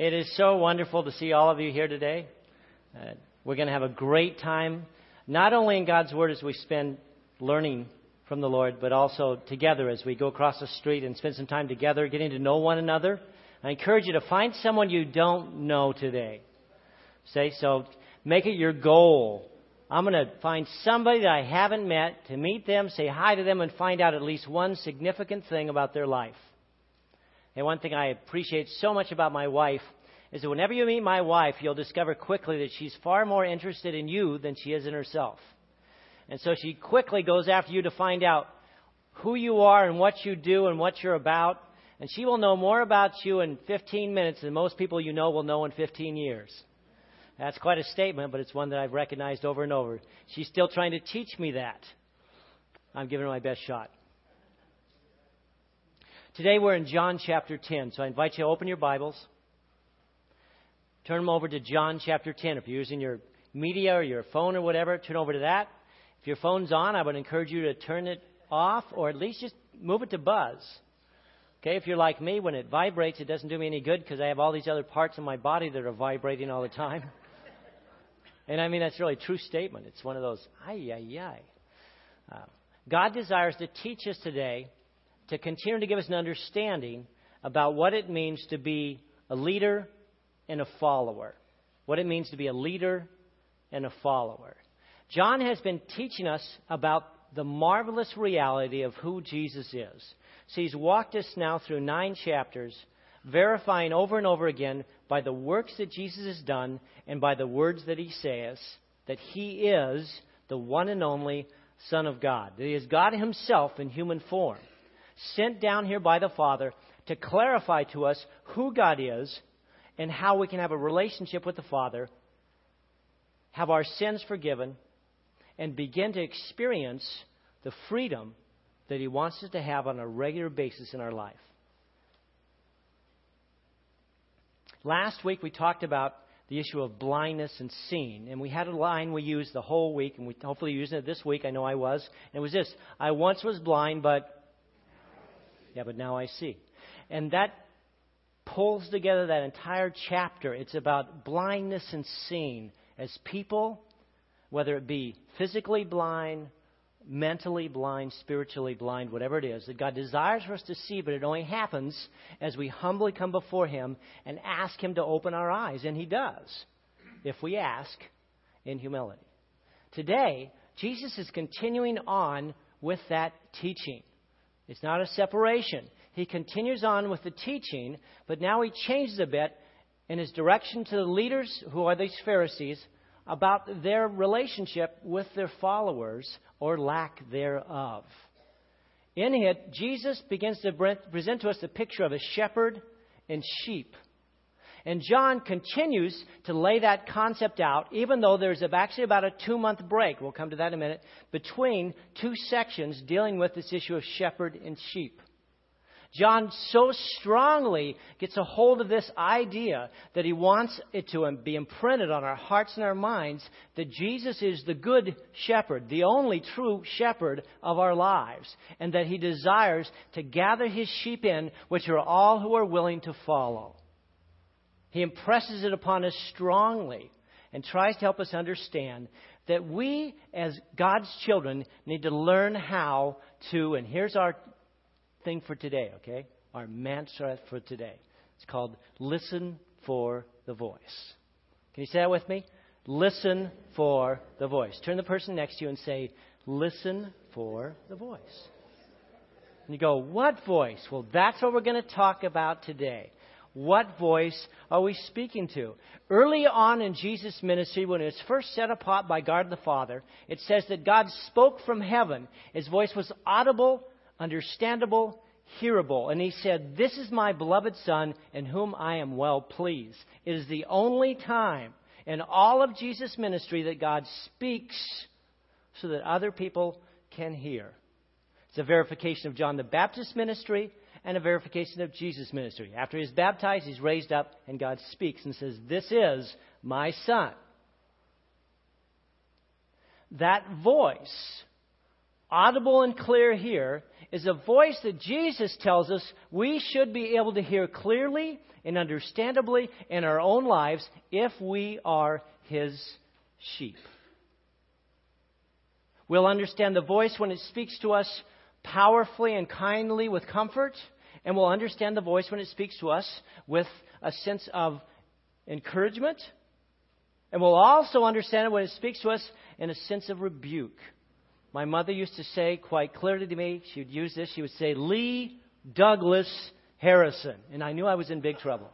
It is so wonderful to see all of you here today. Uh, we're going to have a great time, not only in God's Word as we spend learning from the Lord, but also together as we go across the street and spend some time together, getting to know one another. I encourage you to find someone you don't know today. Say so. Make it your goal. I'm going to find somebody that I haven't met to meet them, say hi to them, and find out at least one significant thing about their life. And one thing I appreciate so much about my wife is that whenever you meet my wife, you'll discover quickly that she's far more interested in you than she is in herself. And so she quickly goes after you to find out who you are and what you do and what you're about. And she will know more about you in 15 minutes than most people you know will know in 15 years. That's quite a statement, but it's one that I've recognized over and over. She's still trying to teach me that. I'm giving her my best shot. Today we're in John chapter 10, so I invite you to open your Bibles. Turn them over to John chapter 10. If you're using your media or your phone or whatever, turn over to that. If your phone's on, I would encourage you to turn it off or at least just move it to buzz. Okay, if you're like me, when it vibrates, it doesn't do me any good because I have all these other parts of my body that are vibrating all the time. and I mean, that's really a true statement. It's one of those, ay, ay, ay. Uh, God desires to teach us today to continue to give us an understanding about what it means to be a leader and a follower. What it means to be a leader and a follower. John has been teaching us about the marvelous reality of who Jesus is. So he's walked us now through nine chapters, verifying over and over again by the works that Jesus has done and by the words that he says that he is the one and only Son of God, that he is God himself in human form sent down here by the Father to clarify to us who God is and how we can have a relationship with the Father, have our sins forgiven, and begin to experience the freedom that He wants us to have on a regular basis in our life. Last week we talked about the issue of blindness and seeing. And we had a line we used the whole week, and we hopefully using it this week. I know I was. And it was this I once was blind, but yeah, but now I see. And that pulls together that entire chapter. It's about blindness and seeing as people, whether it be physically blind, mentally blind, spiritually blind, whatever it is, that God desires for us to see, but it only happens as we humbly come before Him and ask Him to open our eyes. And He does, if we ask in humility. Today, Jesus is continuing on with that teaching. It's not a separation. He continues on with the teaching, but now he changes a bit in his direction to the leaders, who are these Pharisees, about their relationship with their followers or lack thereof. In it, Jesus begins to present to us the picture of a shepherd and sheep. And John continues to lay that concept out, even though there's actually about a two month break, we'll come to that in a minute, between two sections dealing with this issue of shepherd and sheep. John so strongly gets a hold of this idea that he wants it to be imprinted on our hearts and our minds that Jesus is the good shepherd, the only true shepherd of our lives, and that he desires to gather his sheep in, which are all who are willing to follow. He impresses it upon us strongly and tries to help us understand that we, as God's children, need to learn how to, and here's our thing for today, okay? Our mantra for today. It's called Listen for the Voice. Can you say that with me? Listen for the voice. Turn the person next to you and say, Listen for the voice. And you go, What voice? Well, that's what we're going to talk about today. What voice are we speaking to? Early on in Jesus' ministry, when it was first set apart by God the Father, it says that God spoke from heaven. His voice was audible, understandable, hearable. And he said, This is my beloved Son, in whom I am well pleased. It is the only time in all of Jesus' ministry that God speaks so that other people can hear. It's a verification of John the Baptist's ministry and a verification of Jesus' ministry. After he's baptized, he's raised up, and God speaks and says, This is my son. That voice audible and clear here is a voice that Jesus tells us we should be able to hear clearly and understandably in our own lives if we are His sheep. We'll understand the voice when it speaks to us powerfully and kindly with comfort, and we'll understand the voice when it speaks to us with a sense of encouragement. And we'll also understand it when it speaks to us in a sense of rebuke. My mother used to say quite clearly to me, she would use this, she would say, Leigh Douglas Harrison. And I knew I was in big trouble.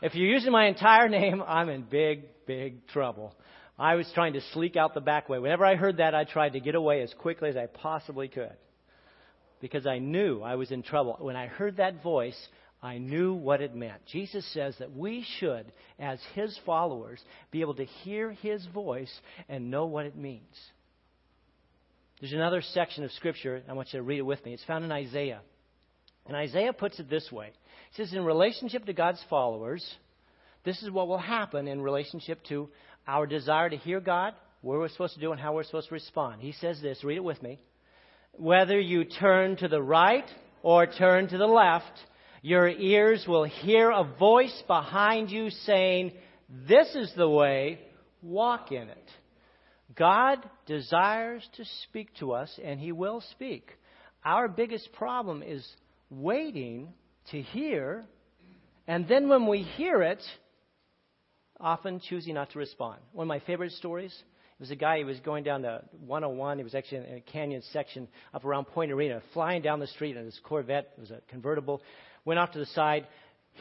If you're using my entire name, I'm in big, big trouble. I was trying to sleek out the back way. Whenever I heard that, I tried to get away as quickly as I possibly could because I knew I was in trouble. When I heard that voice, I knew what it meant. Jesus says that we should, as his followers, be able to hear his voice and know what it means. There's another section of Scripture, I want you to read it with me. It's found in Isaiah. And Isaiah puts it this way He says, In relationship to God's followers, this is what will happen in relationship to our desire to hear God, what we're supposed to do, and how we're supposed to respond. He says this, read it with me. Whether you turn to the right or turn to the left, your ears will hear a voice behind you saying, This is the way, walk in it. God desires to speak to us, and He will speak. Our biggest problem is waiting to hear, and then when we hear it, often choosing not to respond. One of my favorite stories it was a guy, he was going down the 101. He was actually in a canyon section up around Point Arena, flying down the street in his Corvette. It was a convertible. Went off to the side,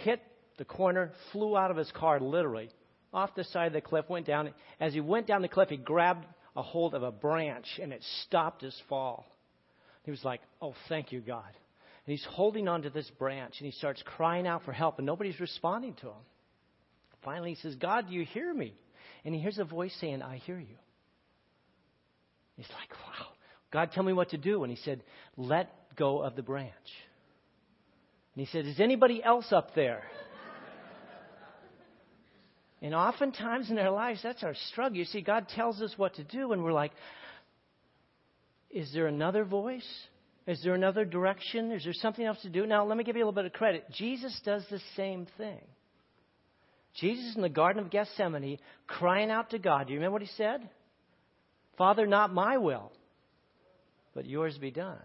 hit the corner, flew out of his car literally, off the side of the cliff, went down. As he went down the cliff, he grabbed a hold of a branch and it stopped his fall. He was like, Oh, thank you, God. And he's holding onto this branch and he starts crying out for help and nobody's responding to him. Finally, he says, God, do you hear me? And he hears a voice saying, I hear you. He's like, wow. God, tell me what to do. And he said, let go of the branch. And he said, is anybody else up there? and oftentimes in our lives, that's our struggle. You see, God tells us what to do, and we're like, is there another voice? Is there another direction? Is there something else to do? Now, let me give you a little bit of credit. Jesus does the same thing. Jesus in the Garden of Gethsemane crying out to God. Do you remember what he said? Father, not my will, but yours be done.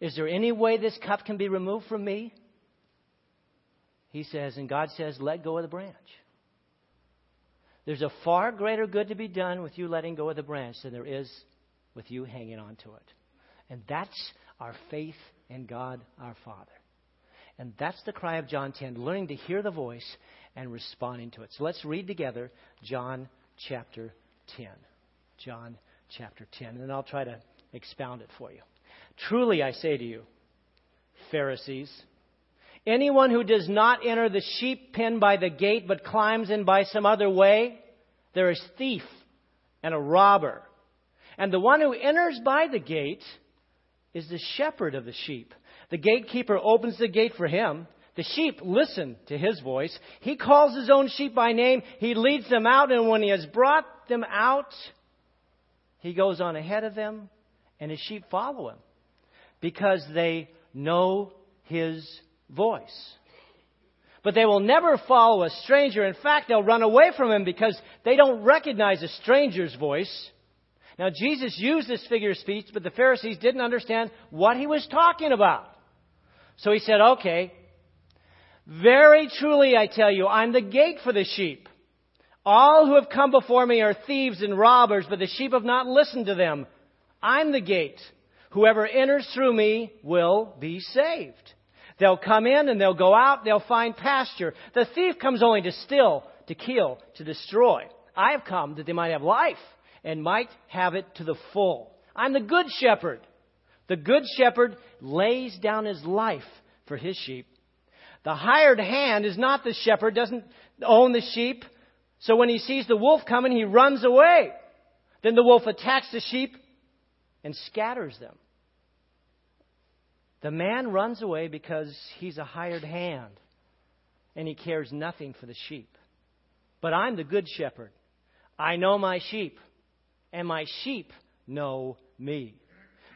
Is there any way this cup can be removed from me? He says, and God says, let go of the branch. There's a far greater good to be done with you letting go of the branch than there is with you hanging on to it. And that's our faith in God our Father. And that's the cry of John 10, learning to hear the voice and responding to it. So let's read together John chapter 10. John chapter 10, and then I'll try to expound it for you. Truly, I say to you, Pharisees, anyone who does not enter the sheep pen by the gate but climbs in by some other way, there is thief and a robber. And the one who enters by the gate is the shepherd of the sheep. The gatekeeper opens the gate for him. The sheep listen to his voice. He calls his own sheep by name. He leads them out, and when he has brought them out, he goes on ahead of them, and his sheep follow him because they know his voice. But they will never follow a stranger. In fact, they'll run away from him because they don't recognize a stranger's voice. Now, Jesus used this figure of speech, but the Pharisees didn't understand what he was talking about. So he said, Okay, very truly I tell you, I'm the gate for the sheep. All who have come before me are thieves and robbers, but the sheep have not listened to them. I'm the gate. Whoever enters through me will be saved. They'll come in and they'll go out, they'll find pasture. The thief comes only to steal, to kill, to destroy. I have come that they might have life and might have it to the full. I'm the good shepherd. The good shepherd lays down his life for his sheep. The hired hand is not the shepherd, doesn't own the sheep. So when he sees the wolf coming, he runs away. Then the wolf attacks the sheep and scatters them. The man runs away because he's a hired hand and he cares nothing for the sheep. But I'm the good shepherd. I know my sheep and my sheep know me.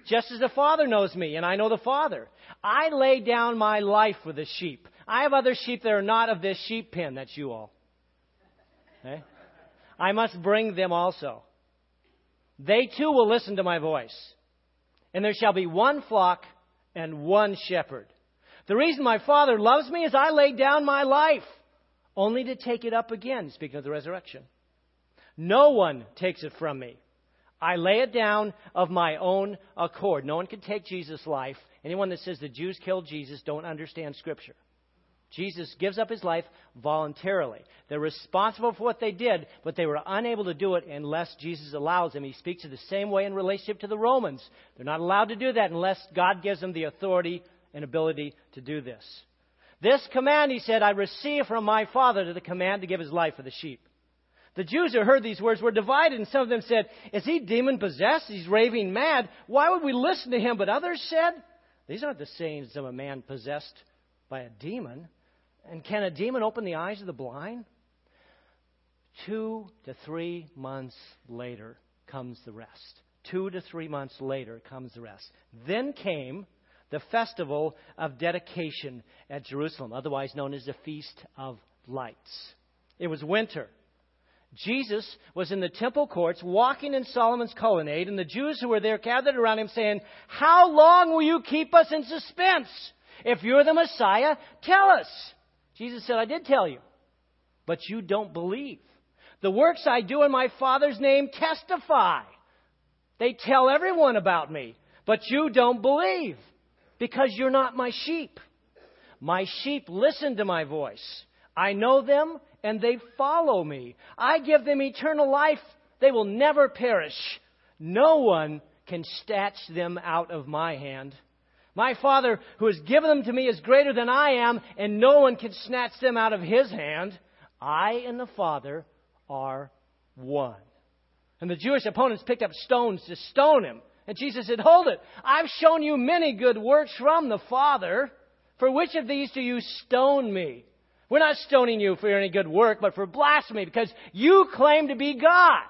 Just as the Father knows me, and I know the Father. I lay down my life for the sheep. I have other sheep that are not of this sheep pen. That's you all. Okay? I must bring them also. They too will listen to my voice. And there shall be one flock and one shepherd. The reason my Father loves me is I laid down my life, only to take it up again, speaking of the resurrection. No one takes it from me. I lay it down of my own accord. No one can take Jesus' life. Anyone that says the Jews killed Jesus don't understand Scripture. Jesus gives up his life voluntarily. They're responsible for what they did, but they were unable to do it unless Jesus allows them. He speaks in the same way in relationship to the Romans. They're not allowed to do that unless God gives them the authority and ability to do this. This command, he said, I receive from my Father to the command to give his life for the sheep. The Jews who heard these words were divided, and some of them said, Is he demon possessed? He's raving mad. Why would we listen to him? But others said, These aren't the sayings of a man possessed by a demon. And can a demon open the eyes of the blind? Two to three months later comes the rest. Two to three months later comes the rest. Then came the festival of dedication at Jerusalem, otherwise known as the Feast of Lights. It was winter. Jesus was in the temple courts walking in Solomon's colonnade, and the Jews who were there gathered around him saying, How long will you keep us in suspense? If you're the Messiah, tell us. Jesus said, I did tell you, but you don't believe. The works I do in my Father's name testify. They tell everyone about me, but you don't believe because you're not my sheep. My sheep listen to my voice. I know them and they follow me. I give them eternal life. They will never perish. No one can snatch them out of my hand. My Father, who has given them to me, is greater than I am, and no one can snatch them out of his hand. I and the Father are one. And the Jewish opponents picked up stones to stone him. And Jesus said, Hold it. I've shown you many good works from the Father. For which of these do you stone me? We're not stoning you for any good work, but for blasphemy, because you claim to be God.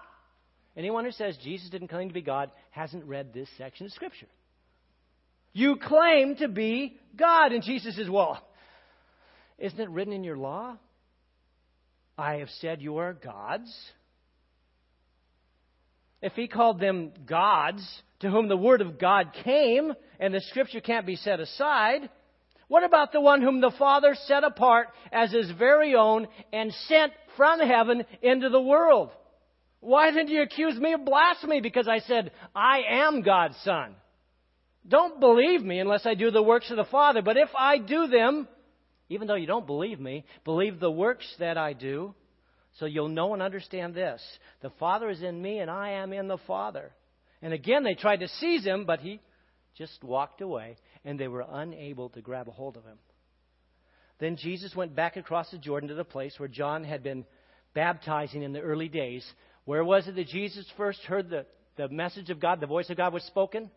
Anyone who says Jesus didn't claim to be God hasn't read this section of Scripture. You claim to be God. And Jesus says, Well, isn't it written in your law? I have said you are gods. If he called them gods to whom the word of God came and the scripture can't be set aside, what about the one whom the Father set apart as his very own and sent from heaven into the world? Why didn't you accuse me of blasphemy because I said, I am God's son? Don't believe me unless I do the works of the Father. But if I do them, even though you don't believe me, believe the works that I do, so you'll know and understand this. The Father is in me, and I am in the Father. And again, they tried to seize him, but he just walked away, and they were unable to grab a hold of him. Then Jesus went back across the Jordan to the place where John had been baptizing in the early days. Where was it that Jesus first heard the, the message of God, the voice of God was spoken?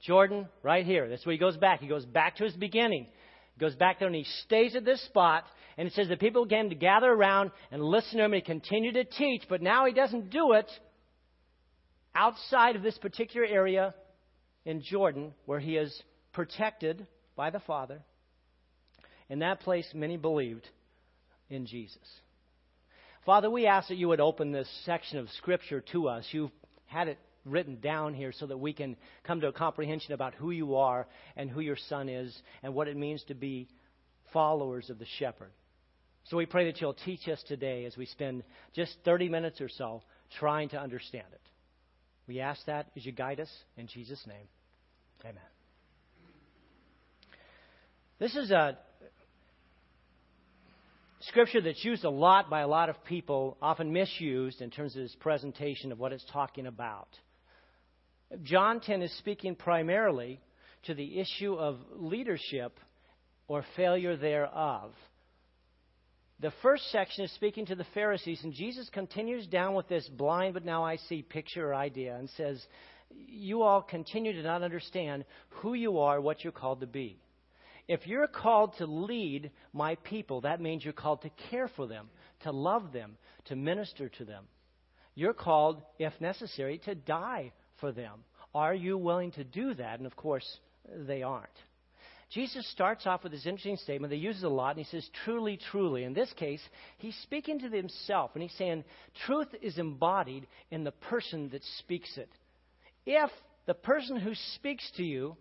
Jordan, right here. That's where he goes back. He goes back to his beginning. He goes back there and he stays at this spot. And it says the people began to gather around and listen to him and he continued to teach. But now he doesn't do it outside of this particular area in Jordan where he is protected by the Father. In that place, many believed in Jesus. Father, we ask that you would open this section of Scripture to us. You've had it written down here so that we can come to a comprehension about who you are and who your son is and what it means to be followers of the shepherd. So we pray that you'll teach us today as we spend just 30 minutes or so trying to understand it. We ask that as you guide us in Jesus' name. Amen. This is a scripture that's used a lot by a lot of people, often misused in terms of its presentation of what it's talking about. John 10 is speaking primarily to the issue of leadership or failure thereof. The first section is speaking to the Pharisees, and Jesus continues down with this blind but now I see picture or idea and says, You all continue to not understand who you are, what you're called to be. If you're called to lead my people, that means you're called to care for them, to love them, to minister to them. You're called, if necessary, to die for them. Are you willing to do that? And of course, they aren't. Jesus starts off with this interesting statement that he uses a lot, and he says, truly, truly. In this case, he's speaking to himself, and he's saying, truth is embodied in the person that speaks it. If the person who speaks to you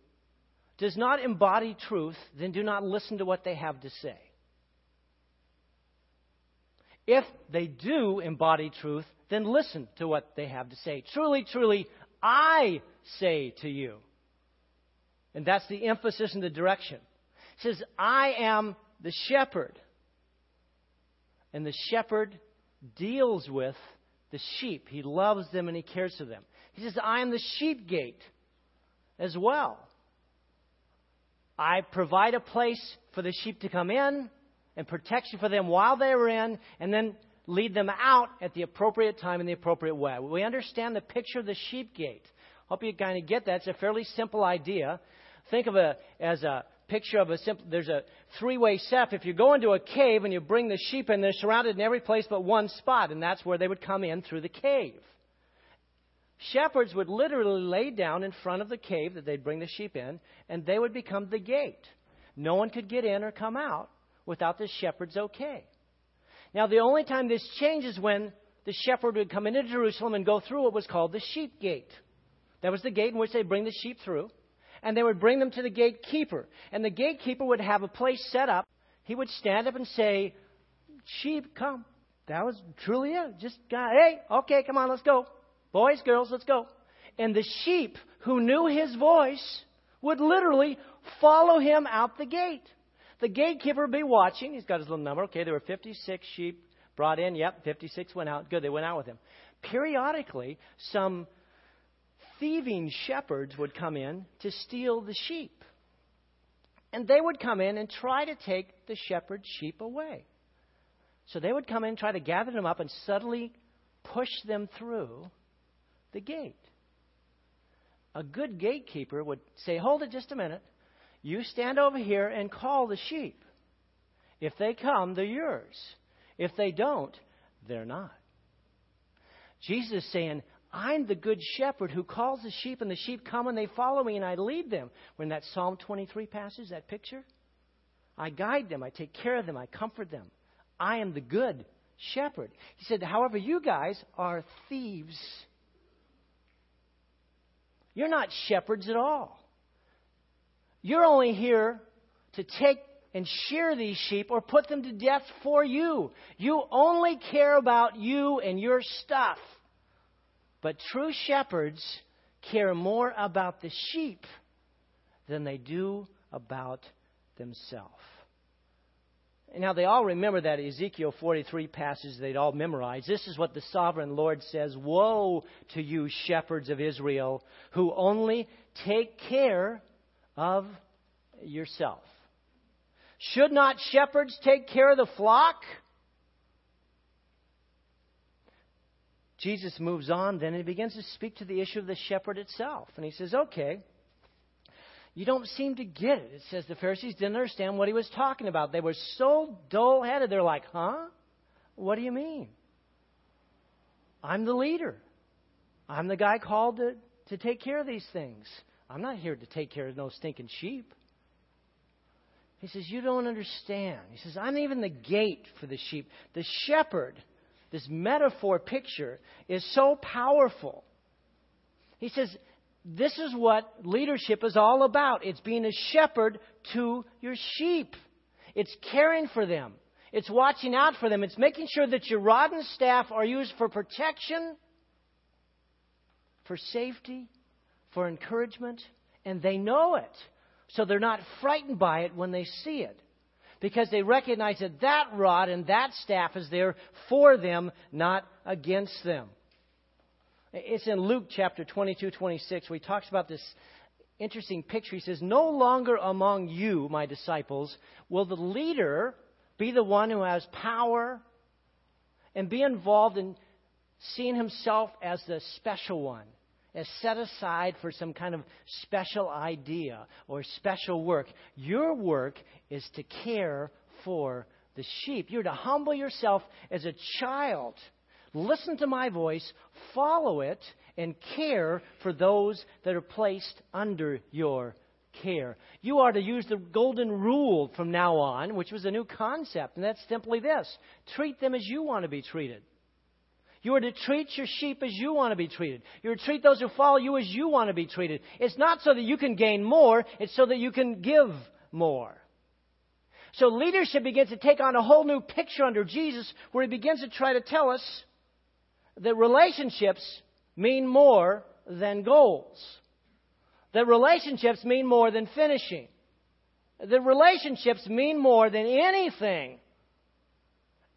does not embody truth, then do not listen to what they have to say. If they do embody truth, then listen to what they have to say. Truly, truly, I say to you. And that's the emphasis and the direction. It says, I am the shepherd. And the shepherd deals with the sheep. He loves them and he cares for them. He says, I am the sheep gate as well. I provide a place for the sheep to come in and protection for them while they are in, and then lead them out at the appropriate time in the appropriate way. We understand the picture of the sheep gate. Hope you kind of get that. It's a fairly simple idea. Think of it as a picture of a simple, there's a three-way step. If you go into a cave and you bring the sheep in, they're surrounded in every place but one spot, and that's where they would come in through the cave. Shepherds would literally lay down in front of the cave that they'd bring the sheep in, and they would become the gate. No one could get in or come out without the shepherd's okay. Now, the only time this changes when the shepherd would come into Jerusalem and go through what was called the sheep gate. That was the gate in which they bring the sheep through. And they would bring them to the gatekeeper. And the gatekeeper would have a place set up. He would stand up and say, Sheep, come. That was truly it. Just, hey, okay, come on, let's go. Boys, girls, let's go. And the sheep who knew his voice would literally follow him out the gate. The gatekeeper would be watching. He's got his little number. Okay, there were 56 sheep brought in. Yep, 56 went out. Good, they went out with him. Periodically, some thieving shepherds would come in to steal the sheep. And they would come in and try to take the shepherd's sheep away. So they would come in try to gather them up and suddenly push them through the gate. A good gatekeeper would say, Hold it just a minute. You stand over here and call the sheep. If they come, they're yours. If they don't, they're not. Jesus is saying, I'm the good shepherd who calls the sheep, and the sheep come and they follow me, and I lead them. When that Psalm 23 passage, that picture, I guide them, I take care of them, I comfort them. I am the good shepherd. He said, however, you guys are thieves. You're not shepherds at all. You're only here to take and shear these sheep or put them to death for you. You only care about you and your stuff. But true shepherds care more about the sheep than they do about themselves. Now, they all remember that Ezekiel 43 passage they'd all memorized. This is what the sovereign Lord says Woe to you, shepherds of Israel, who only take care of yourself. Should not shepherds take care of the flock? Jesus moves on then and he begins to speak to the issue of the shepherd itself. And he says, Okay, you don't seem to get it. It says the Pharisees didn't understand what he was talking about. They were so dull headed. They're like, Huh? What do you mean? I'm the leader. I'm the guy called to, to take care of these things. I'm not here to take care of no stinking sheep. He says, You don't understand. He says, I'm even the gate for the sheep. The shepherd, this metaphor picture, is so powerful. He says, This is what leadership is all about. It's being a shepherd to your sheep, it's caring for them, it's watching out for them, it's making sure that your rod and staff are used for protection, for safety, for encouragement, and they know it. So they're not frightened by it when they see it. Because they recognize that that rod and that staff is there for them, not against them. It's in Luke chapter 22, 26, where he talks about this interesting picture. He says, No longer among you, my disciples, will the leader be the one who has power and be involved in seeing himself as the special one as set aside for some kind of special idea or special work. Your work is to care for the sheep. You're to humble yourself as a child Listen to my voice, follow it, and care for those that are placed under your care. You are to use the golden rule from now on, which was a new concept, and that's simply this treat them as you want to be treated. You are to treat your sheep as you want to be treated. You are to treat those who follow you as you want to be treated. It's not so that you can gain more, it's so that you can give more. So leadership begins to take on a whole new picture under Jesus where he begins to try to tell us that relationships mean more than goals. That relationships mean more than finishing. That relationships mean more than anything.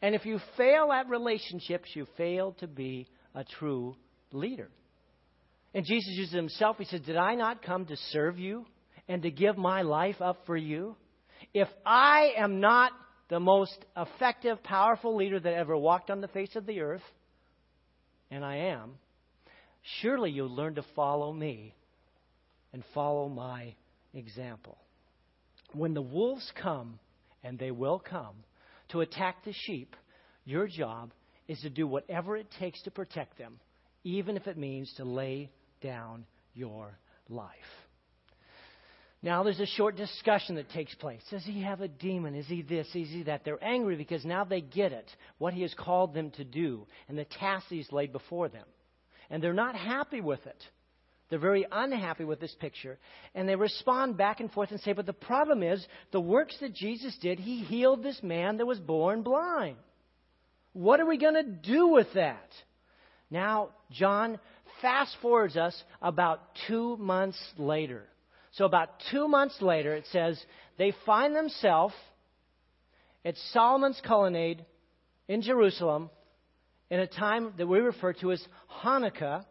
And if you fail at relationships, you fail to be a true leader. And Jesus uses himself. He says, Did I not come to serve you and to give my life up for you? If I am not the most effective, powerful leader that ever walked on the face of the earth, and I am, surely you'll learn to follow me and follow my example. When the wolves come, and they will come, to attack the sheep, your job is to do whatever it takes to protect them, even if it means to lay down your life. Now there's a short discussion that takes place. Does he have a demon? Is he this? Is he that? They're angry because now they get it, what he has called them to do, and the task he's laid before them. And they're not happy with it. They're very unhappy with this picture. And they respond back and forth and say, But the problem is, the works that Jesus did, he healed this man that was born blind. What are we going to do with that? Now, John fast forwards us about two months later. So, about two months later, it says they find themselves at Solomon's colonnade in Jerusalem in a time that we refer to as Hanukkah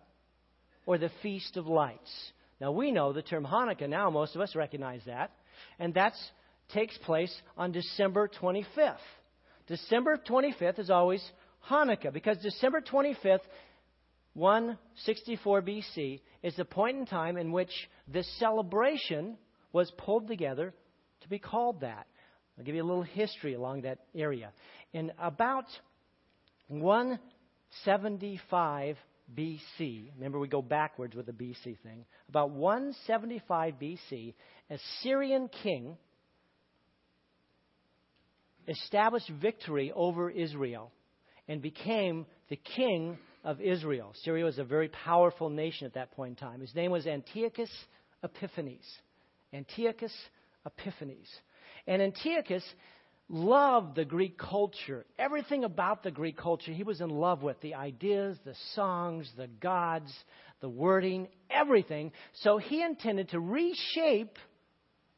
or the Feast of Lights. Now, we know the term Hanukkah now, most of us recognize that, and that takes place on December 25th. December 25th is always Hanukkah because December 25th 164 BC is the point in time in which this celebration was pulled together to be called that. I'll give you a little history along that area. In about 175 BC, remember we go backwards with the BC thing, about 175 BC, a Syrian king established victory over Israel and became the king of Israel. Syria was a very powerful nation at that point in time. His name was Antiochus Epiphanes. Antiochus Epiphanes. And Antiochus loved the Greek culture. Everything about the Greek culture he was in love with the ideas, the songs, the gods, the wording, everything. So he intended to reshape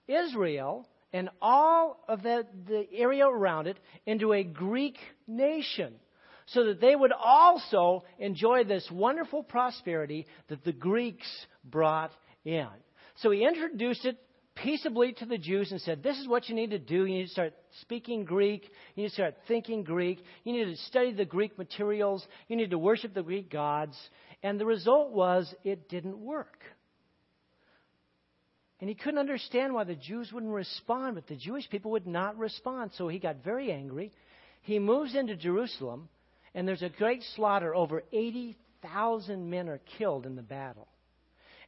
Israel and all of the, the area around it into a Greek nation so that they would also enjoy this wonderful prosperity that the Greeks brought in. So he introduced it peaceably to the Jews and said, This is what you need to do. You need to start speaking Greek. You need to start thinking Greek. You need to study the Greek materials. You need to worship the Greek gods. And the result was it didn't work. And he couldn't understand why the Jews wouldn't respond, but the Jewish people would not respond. So he got very angry. He moves into Jerusalem and there's a great slaughter. Over 80,000 men are killed in the battle.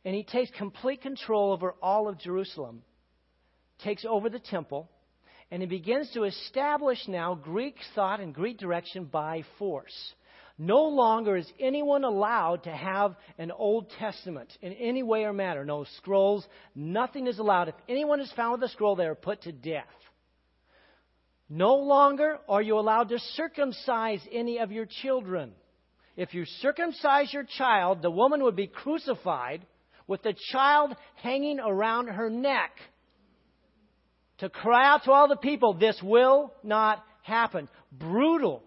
And he takes complete control over all of Jerusalem, takes over the temple, and he begins to establish now Greek thought and Greek direction by force. No longer is anyone allowed to have an Old Testament in any way or manner. No scrolls, nothing is allowed. If anyone is found with a scroll, they are put to death. No longer are you allowed to circumcise any of your children. If you circumcise your child, the woman would be crucified with the child hanging around her neck to cry out to all the people, this will not happen. Brutal.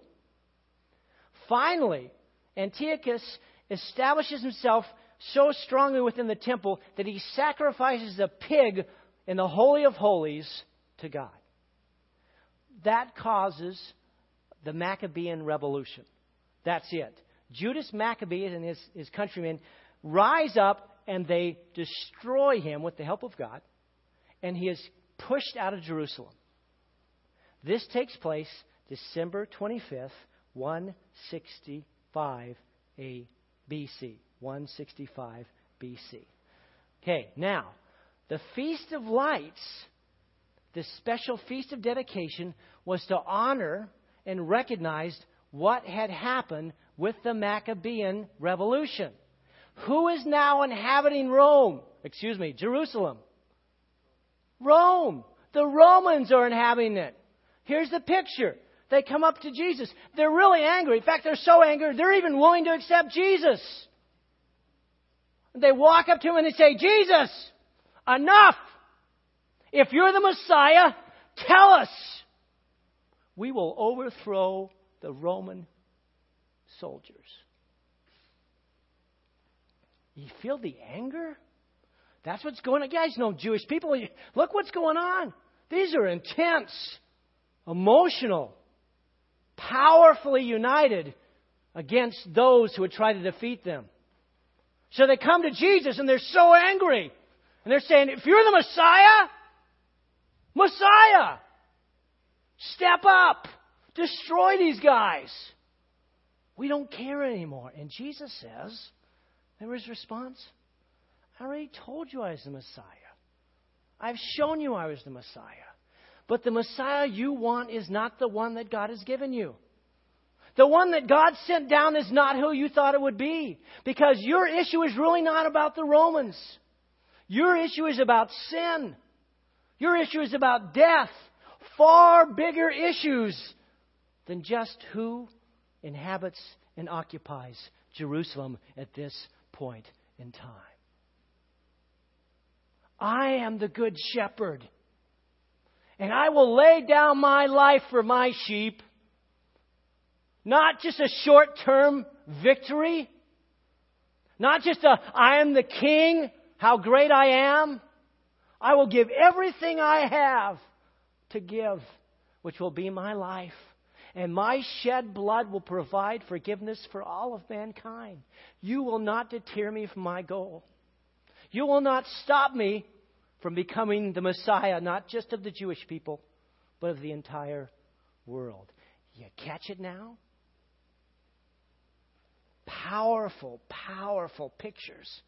Finally, Antiochus establishes himself so strongly within the temple that he sacrifices a pig in the Holy of Holies to God that causes the Maccabean revolution. That's it. Judas Maccabee and his, his countrymen rise up and they destroy him with the help of God, and he is pushed out of Jerusalem. This takes place December 25th, 165 165 A, BC. 165 BC. Okay, now, the Feast of Lights, this special feast of dedication, was to honor and recognize what had happened with the Maccabean revolution. Who is now inhabiting Rome? Excuse me, Jerusalem. Rome. The Romans are inhabiting it. Here's the picture. They come up to Jesus. They're really angry. In fact, they're so angry, they're even willing to accept Jesus. They walk up to him and they say, Jesus, enough! If you're the Messiah, tell us. We will overthrow the Roman soldiers. You feel the anger? That's what's going on. Guys know Jewish people. Look what's going on. These are intense, emotional, powerfully united against those who would try to defeat them. So they come to Jesus and they're so angry. And they're saying, if you're the Messiah, Messiah, step up, destroy these guys. We don't care anymore. And Jesus says, there was response, I already told you I was the Messiah. I've shown you I was the Messiah. But the Messiah you want is not the one that God has given you. The one that God sent down is not who you thought it would be. Because your issue is really not about the Romans. Your issue is about sin. Your issue is about death. Far bigger issues than just who inhabits and occupies Jerusalem at this point in time. I am the good shepherd. And I will lay down my life for my sheep. Not just a short term victory. Not just a, I am the king, how great I am. I will give everything I have to give, which will be my life. And my shed blood will provide forgiveness for all of mankind. You will not deter me from my goal. You will not stop me from becoming the Messiah, not just of the Jewish people, but of the entire world. You catch it now? Powerful, powerful pictures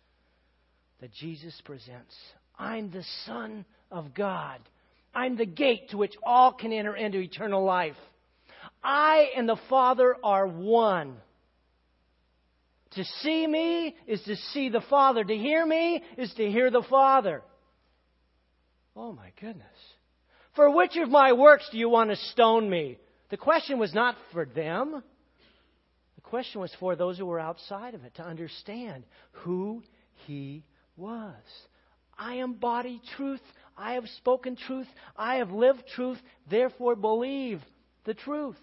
that Jesus presents. I'm the Son of God. I'm the gate to which all can enter into eternal life. I and the Father are one. To see me is to see the Father. To hear me is to hear the Father. Oh my goodness. For which of my works do you want to stone me? The question was not for them. The question was for those who were outside of it to understand who he was. I embody truth. I have spoken truth. I have lived truth. Therefore, believe the truth.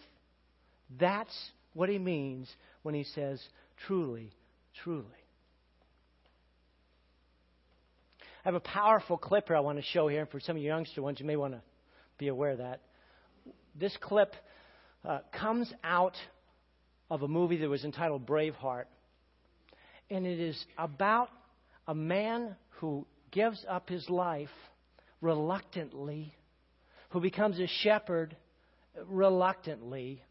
That's what he means when he says, truly, truly. I have a powerful clip here I want to show here. And for some of you youngster ones, you may want to be aware of that. This clip uh, comes out of a movie that was entitled Braveheart. And it is about a man who gives up his life reluctantly, who becomes a shepherd reluctantly,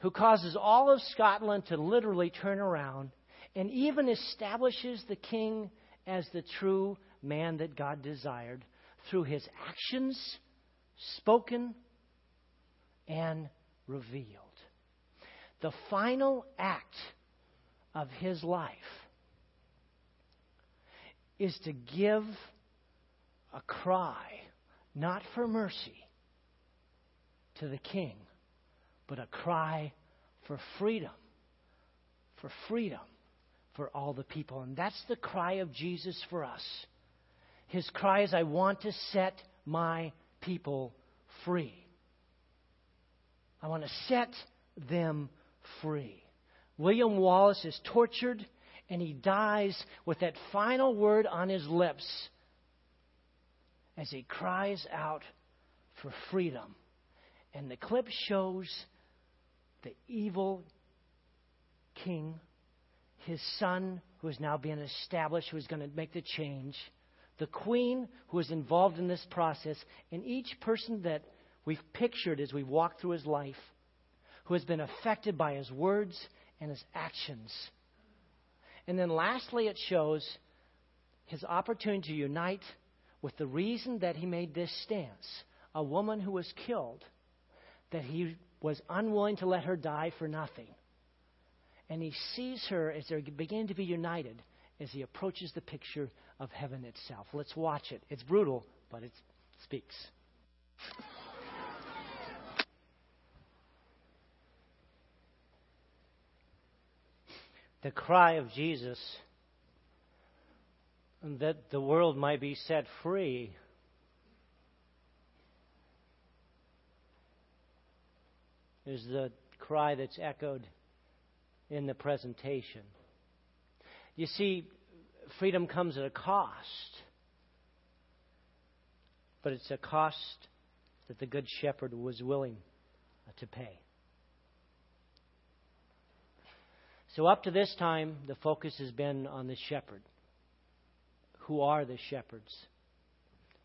who causes all of Scotland to literally turn around and even establishes the king as the true man that God desired through his actions, spoken and revealed. The final act of his life is to give a cry, not for mercy to the king, but a cry for freedom. For freedom for all the people. And that's the cry of Jesus for us. His cry is, I want to set my people free. I want to set them free. William Wallace is tortured and he dies with that final word on his lips as he cries out for freedom. And the clip shows the evil king his son, who is now being established, who is going to make the change, the queen, who is involved in this process, and each person that we've pictured as we walk through his life, who has been affected by his words and his actions. And then lastly, it shows his opportunity to unite with the reason that he made this stance a woman who was killed, that he was unwilling to let her die for nothing. And he sees her as they're beginning to be united as he approaches the picture of heaven itself. Let's watch it. It's brutal, but it speaks. The cry of Jesus that the world might be set free. Is the cry that's echoed in the presentation. You see, freedom comes at a cost, but it's a cost that the Good Shepherd was willing to pay. So, up to this time, the focus has been on the shepherd. Who are the shepherds?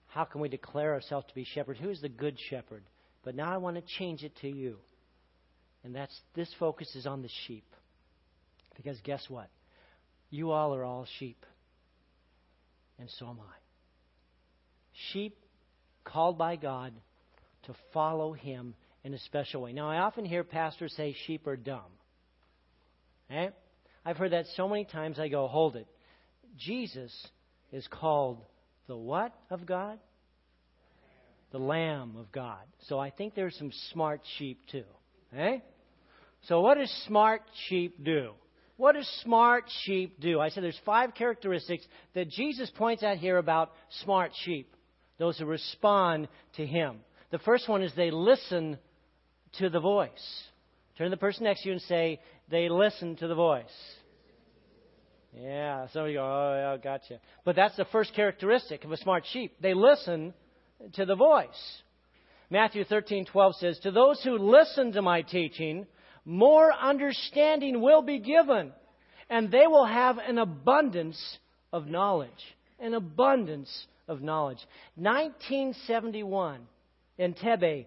How can we declare ourselves to be shepherds? Who is the good shepherd? But now I want to change it to you. And that's this focus is on the sheep. Because guess what? You all are all sheep. And so am I. Sheep called by God to follow Him in a special way. Now, I often hear pastors say sheep are dumb. Eh? I've heard that so many times I go, hold it. Jesus is called the what of God? The Lamb of God. So I think there's some smart sheep too. Eh? So what does smart sheep do? What does smart sheep do? I said there's five characteristics that Jesus points out here about smart sheep, those who respond to him. The first one is they listen to the voice. Turn to the person next to you and say, they listen to the voice. Yeah, some of you go, oh, yeah, gotcha. But that's the first characteristic of a smart sheep. They listen to the voice. Matthew 13:12 says, "To those who listen to my teaching, more understanding will be given, and they will have an abundance of knowledge." An abundance of knowledge. 1971, Entebbe,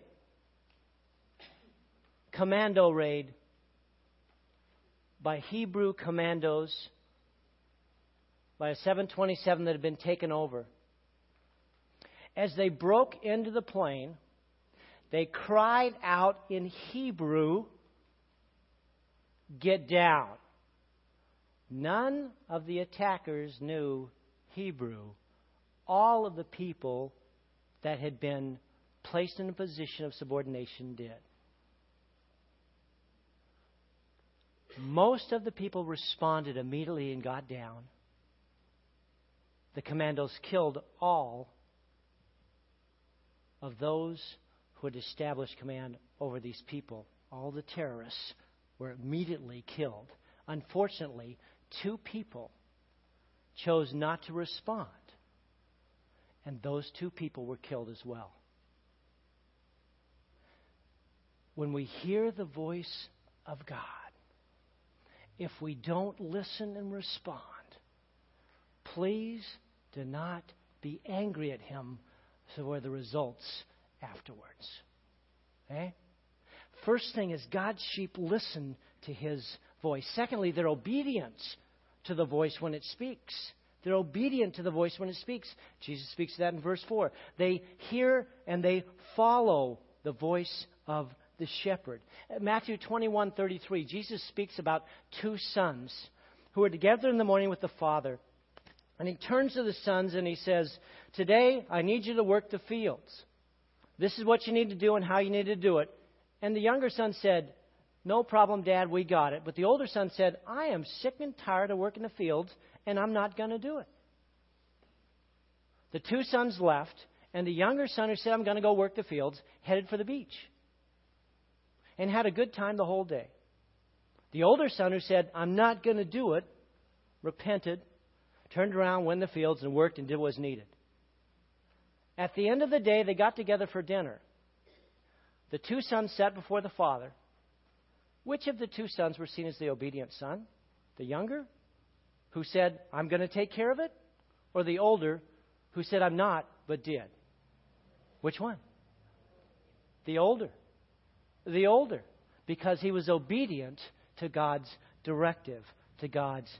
commando raid by Hebrew commandos by a 727 that had been taken over. As they broke into the plane, they cried out in Hebrew, Get down. None of the attackers knew Hebrew. All of the people that had been placed in a position of subordination did. Most of the people responded immediately and got down the commandos killed all of those who had established command over these people. All the terrorists were immediately killed. Unfortunately, two people chose not to respond, and those two people were killed as well. When we hear the voice of God, if we don't listen and respond, please do not be angry at him for the results afterwards. Okay? First thing is God's sheep listen to his voice. Secondly, they're obedient to the voice when it speaks. They're obedient to the voice when it speaks. Jesus speaks that in verse 4. They hear and they follow the voice of the shepherd. Matthew 21:33, Jesus speaks about two sons who are together in the morning with the father. And he turns to the sons and he says, Today, I need you to work the fields. This is what you need to do and how you need to do it. And the younger son said, No problem, Dad, we got it. But the older son said, I am sick and tired of working the fields, and I'm not going to do it. The two sons left, and the younger son who said, I'm going to go work the fields, headed for the beach. And had a good time the whole day. The older son who said, I'm not going to do it, repented turned around, went in the fields, and worked and did what was needed. At the end of the day, they got together for dinner. The two sons sat before the father. Which of the two sons were seen as the obedient son? The younger, who said, I'm going to take care of it? Or the older, who said, I'm not, but did? Which one? The older. The older. because he was obedient to God's directive, to God's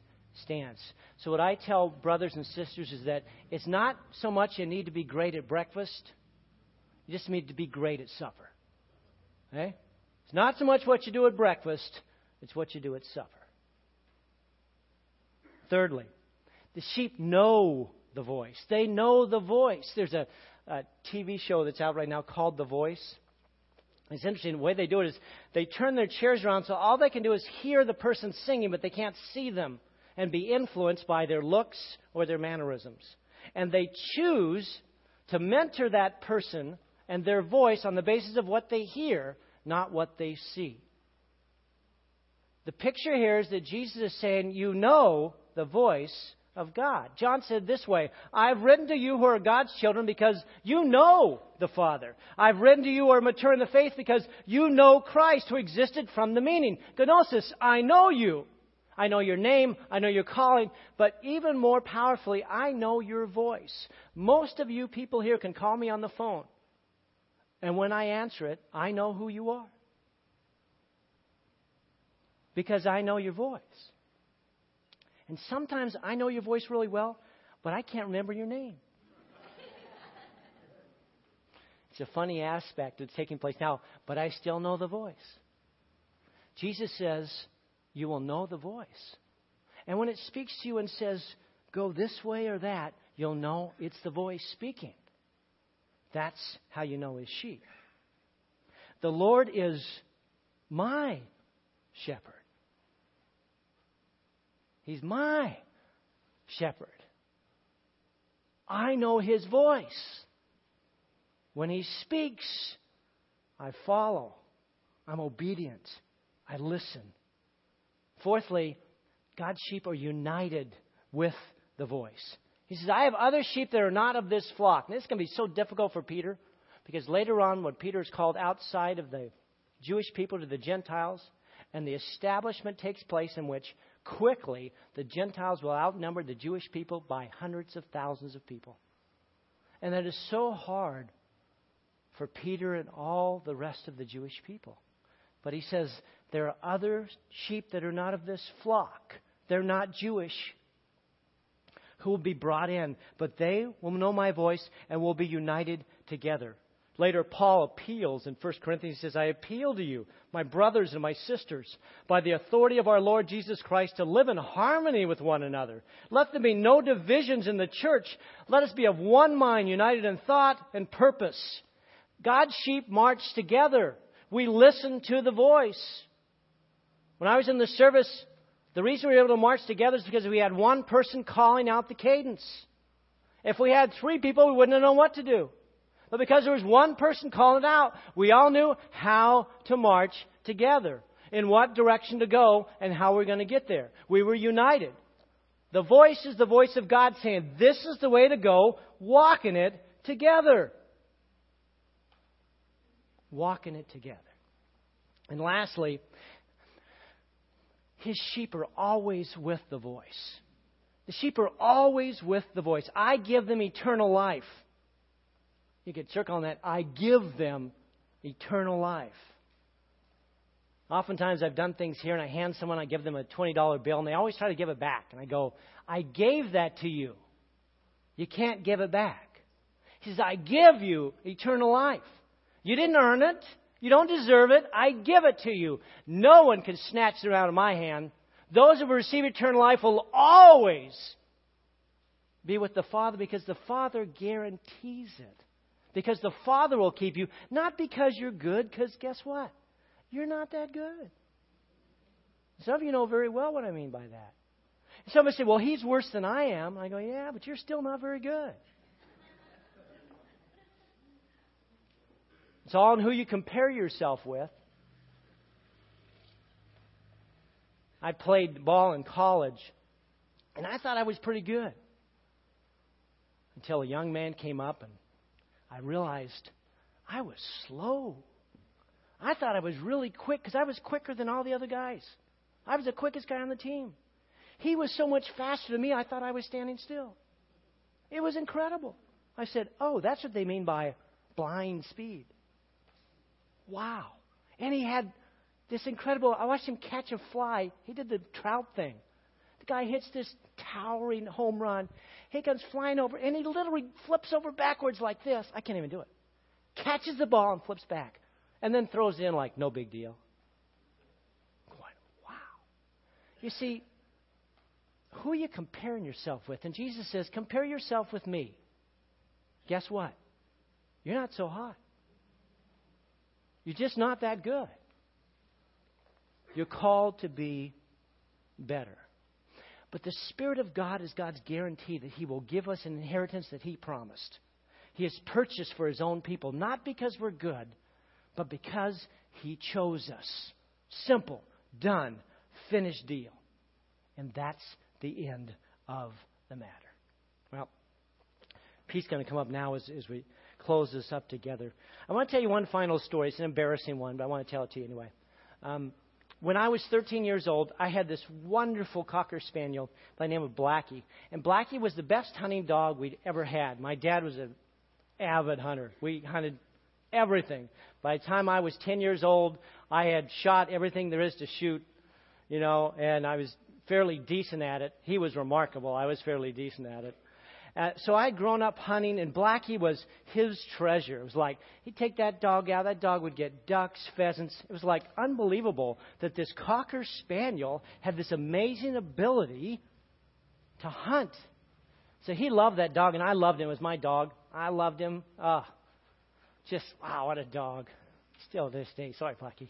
stance. So, what I tell brothers and sisters is that it's not so much you need to be great at breakfast, you just need to be great at supper. Okay? It's not so much what you do at breakfast, it's what you do at supper. Thirdly, the sheep know the voice. They know the voice. There's a, a TV show that's out right now called The Voice. It's interesting. The way they do it is they turn their chairs around so all they can do is hear the person singing, but they can't see them and be influenced by their looks or their mannerisms. And they choose to mentor that person and their voice on the basis of what they hear, not what they see. The picture here is that Jesus is saying, You know the voice of God. John said this way I've written to you who are God's children because you know the Father. I've written to you who are mature in the faith because you know Christ who existed from the meaning. Gnosis, I know you. I know your name, I know your calling, but even more powerfully, I know your voice. Most of you people here can call me on the phone. And when I answer it, I know who you are. Because I know your voice. And sometimes I know your voice really well, but I can't remember your name. it's a funny aspect that's taking place now, but I still know the voice. Jesus says, You will know the voice. And when it speaks to you and says, Go this way or that, you'll know it's the voice speaking. That's how you know his sheep. The Lord is my shepherd. He's my shepherd. I know his voice. When he speaks, I follow. I'm obedient. I listen. Fourthly, God's sheep are united with the voice. He says, I have other sheep that are not of this flock. And this is going to be so difficult for Peter because later on, when Peter is called outside of the Jewish people to the Gentiles, and the establishment takes place in which quickly the Gentiles will outnumber the Jewish people by hundreds of thousands of people. And that is so hard for Peter and all the rest of the Jewish people. But he says, there are other sheep that are not of this flock. They're not Jewish who will be brought in, but they will know my voice and will be united together. Later, Paul appeals in 1 Corinthians. He says, I appeal to you, my brothers and my sisters, by the authority of our Lord Jesus Christ, to live in harmony with one another. Let there be no divisions in the church. Let us be of one mind, united in thought and purpose. God's sheep march together. We listen to the voice. When I was in the service, the reason we were able to march together is because we had one person calling out the cadence. If we had three people, we wouldn't have known what to do. But because there was one person calling it out, we all knew how to march together, in what direction to go, and how we're going to get there. We were united. The voice is the voice of God saying, This is the way to go, walking it together. Walking it together. And lastly, his sheep are always with the voice. The sheep are always with the voice. I give them eternal life. You could circle on that. I give them eternal life. Oftentimes I've done things here and I hand someone, I give them a $20 bill, and they always try to give it back. And I go, I gave that to you. You can't give it back. He says, I give you eternal life. You didn't earn it. You don't deserve it. I give it to you. No one can snatch it out of my hand. Those who will receive eternal life will always be with the Father because the Father guarantees it. Because the Father will keep you, not because you're good, because guess what? You're not that good. Some of you know very well what I mean by that. Somebody say, well, he's worse than I am. I go, yeah, but you're still not very good. It's all in who you compare yourself with. I played ball in college, and I thought I was pretty good. Until a young man came up and I realized I was slow. I thought I was really quick because I was quicker than all the other guys. I was the quickest guy on the team. He was so much faster than me, I thought I was standing still. It was incredible. I said, Oh, that's what they mean by blind speed. Wow. And he had this incredible. I watched him catch a fly. He did the trout thing. The guy hits this towering home run. He comes flying over, and he literally flips over backwards like this. I can't even do it. Catches the ball and flips back, and then throws in like no big deal. Going, wow. You see, who are you comparing yourself with? And Jesus says, compare yourself with me. Guess what? You're not so hot. You're just not that good. You're called to be better. But the Spirit of God is God's guarantee that He will give us an inheritance that He promised. He has purchased for His own people, not because we're good, but because He chose us. Simple, done, finished deal. And that's the end of the matter. Well, Pete's going to come up now as, as we close this up together. I want to tell you one final story. It's an embarrassing one, but I want to tell it to you anyway. Um, when I was 13 years old, I had this wonderful Cocker Spaniel by the name of Blackie. And Blackie was the best hunting dog we'd ever had. My dad was an avid hunter. We hunted everything. By the time I was 10 years old, I had shot everything there is to shoot, you know, and I was fairly decent at it. He was remarkable. I was fairly decent at it. Uh, so I'd grown up hunting, and Blackie was his treasure. It was like he'd take that dog out. That dog would get ducks, pheasants. It was like unbelievable that this cocker spaniel had this amazing ability to hunt. So he loved that dog, and I loved him. Was my dog. I loved him. Ah, just wow, what a dog! Still to this day. Sorry, Blackie.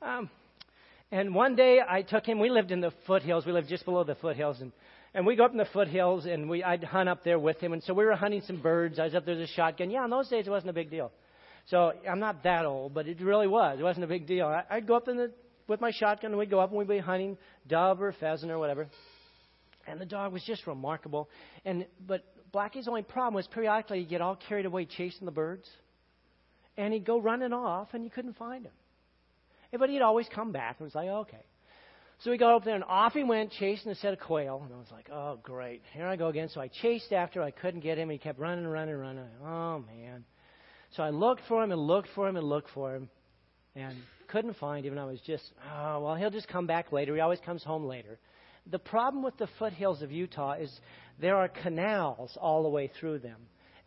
Um, and one day I took him. We lived in the foothills. We lived just below the foothills, and and we go up in the foothills, and we I'd hunt up there with him. And so we were hunting some birds. I was up there with a shotgun. Yeah, in those days it wasn't a big deal. So I'm not that old, but it really was. It wasn't a big deal. I, I'd go up in the with my shotgun, and we'd go up and we'd be hunting dove or pheasant or whatever. And the dog was just remarkable. And but Blackie's only problem was periodically he'd get all carried away chasing the birds, and he'd go running off, and you couldn't find him. But he'd always come back, and was like, okay. So we got up there, and off he went, chasing a set of quail. And I was like, oh, great. Here I go again. So I chased after. I couldn't get him. He kept running, and running, and running. Oh, man. So I looked for him and looked for him and looked for him and couldn't find him. And I was just, oh, well, he'll just come back later. He always comes home later. The problem with the foothills of Utah is there are canals all the way through them.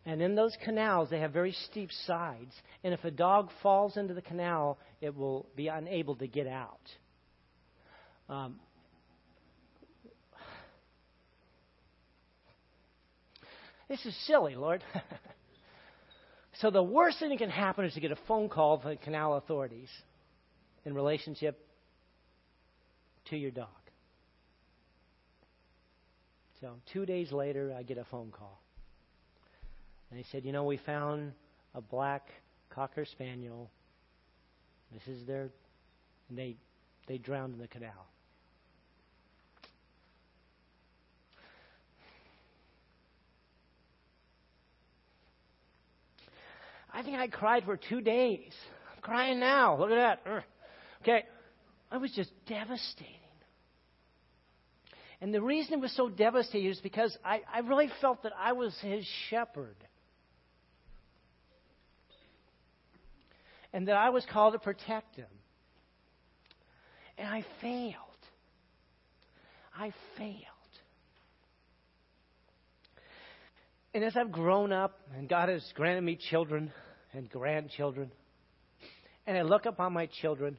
And in those canals, they have very steep sides. And if a dog falls into the canal, it will be unable to get out. Um, this is silly, Lord. so the worst thing that can happen is to get a phone call from the canal authorities in relationship to your dog. So two days later, I get a phone call. And they said, you know, we found a black cocker spaniel. This is their, and they, they drowned in the canal. I think I cried for two days. I'm crying now. Look at that. Okay. I was just devastating. And the reason it was so devastating is because I, I really felt that I was his shepherd. And that I was called to protect him. And I failed. I failed. And as I've grown up and God has granted me children, and grandchildren. And I look upon my children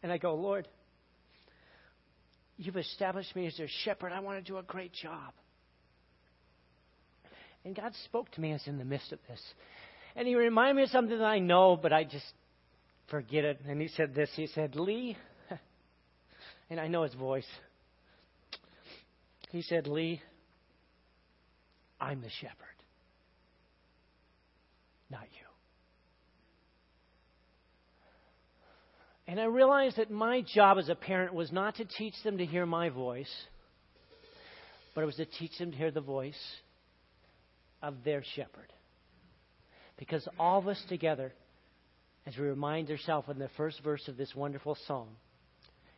and I go, Lord, you've established me as their shepherd. I want to do a great job. And God spoke to me as in the midst of this. And He reminded me of something that I know, but I just forget it. And He said this He said, Leigh, and I know His voice. He said, Leigh, I'm the shepherd not you. And I realized that my job as a parent was not to teach them to hear my voice, but it was to teach them to hear the voice of their shepherd. Because all of us together, as we remind ourselves in the first verse of this wonderful song,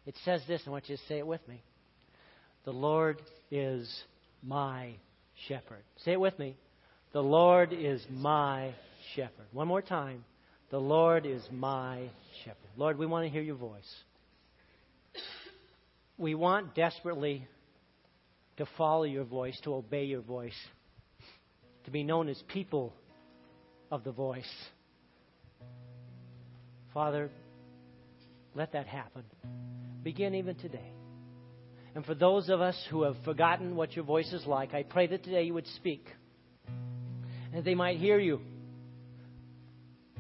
it says this, and I want you to say it with me. The Lord is my shepherd. Say it with me. The Lord is my shepherd. One more time. The Lord is my shepherd. Lord, we want to hear your voice. We want desperately to follow your voice, to obey your voice, to be known as people of the voice. Father, let that happen. Begin even today. And for those of us who have forgotten what your voice is like, I pray that today you would speak. And they might hear you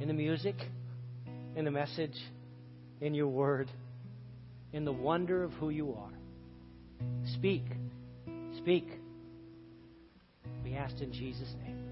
in the music, in the message, in your word, in the wonder of who you are. Speak. Speak. We ask in Jesus' name.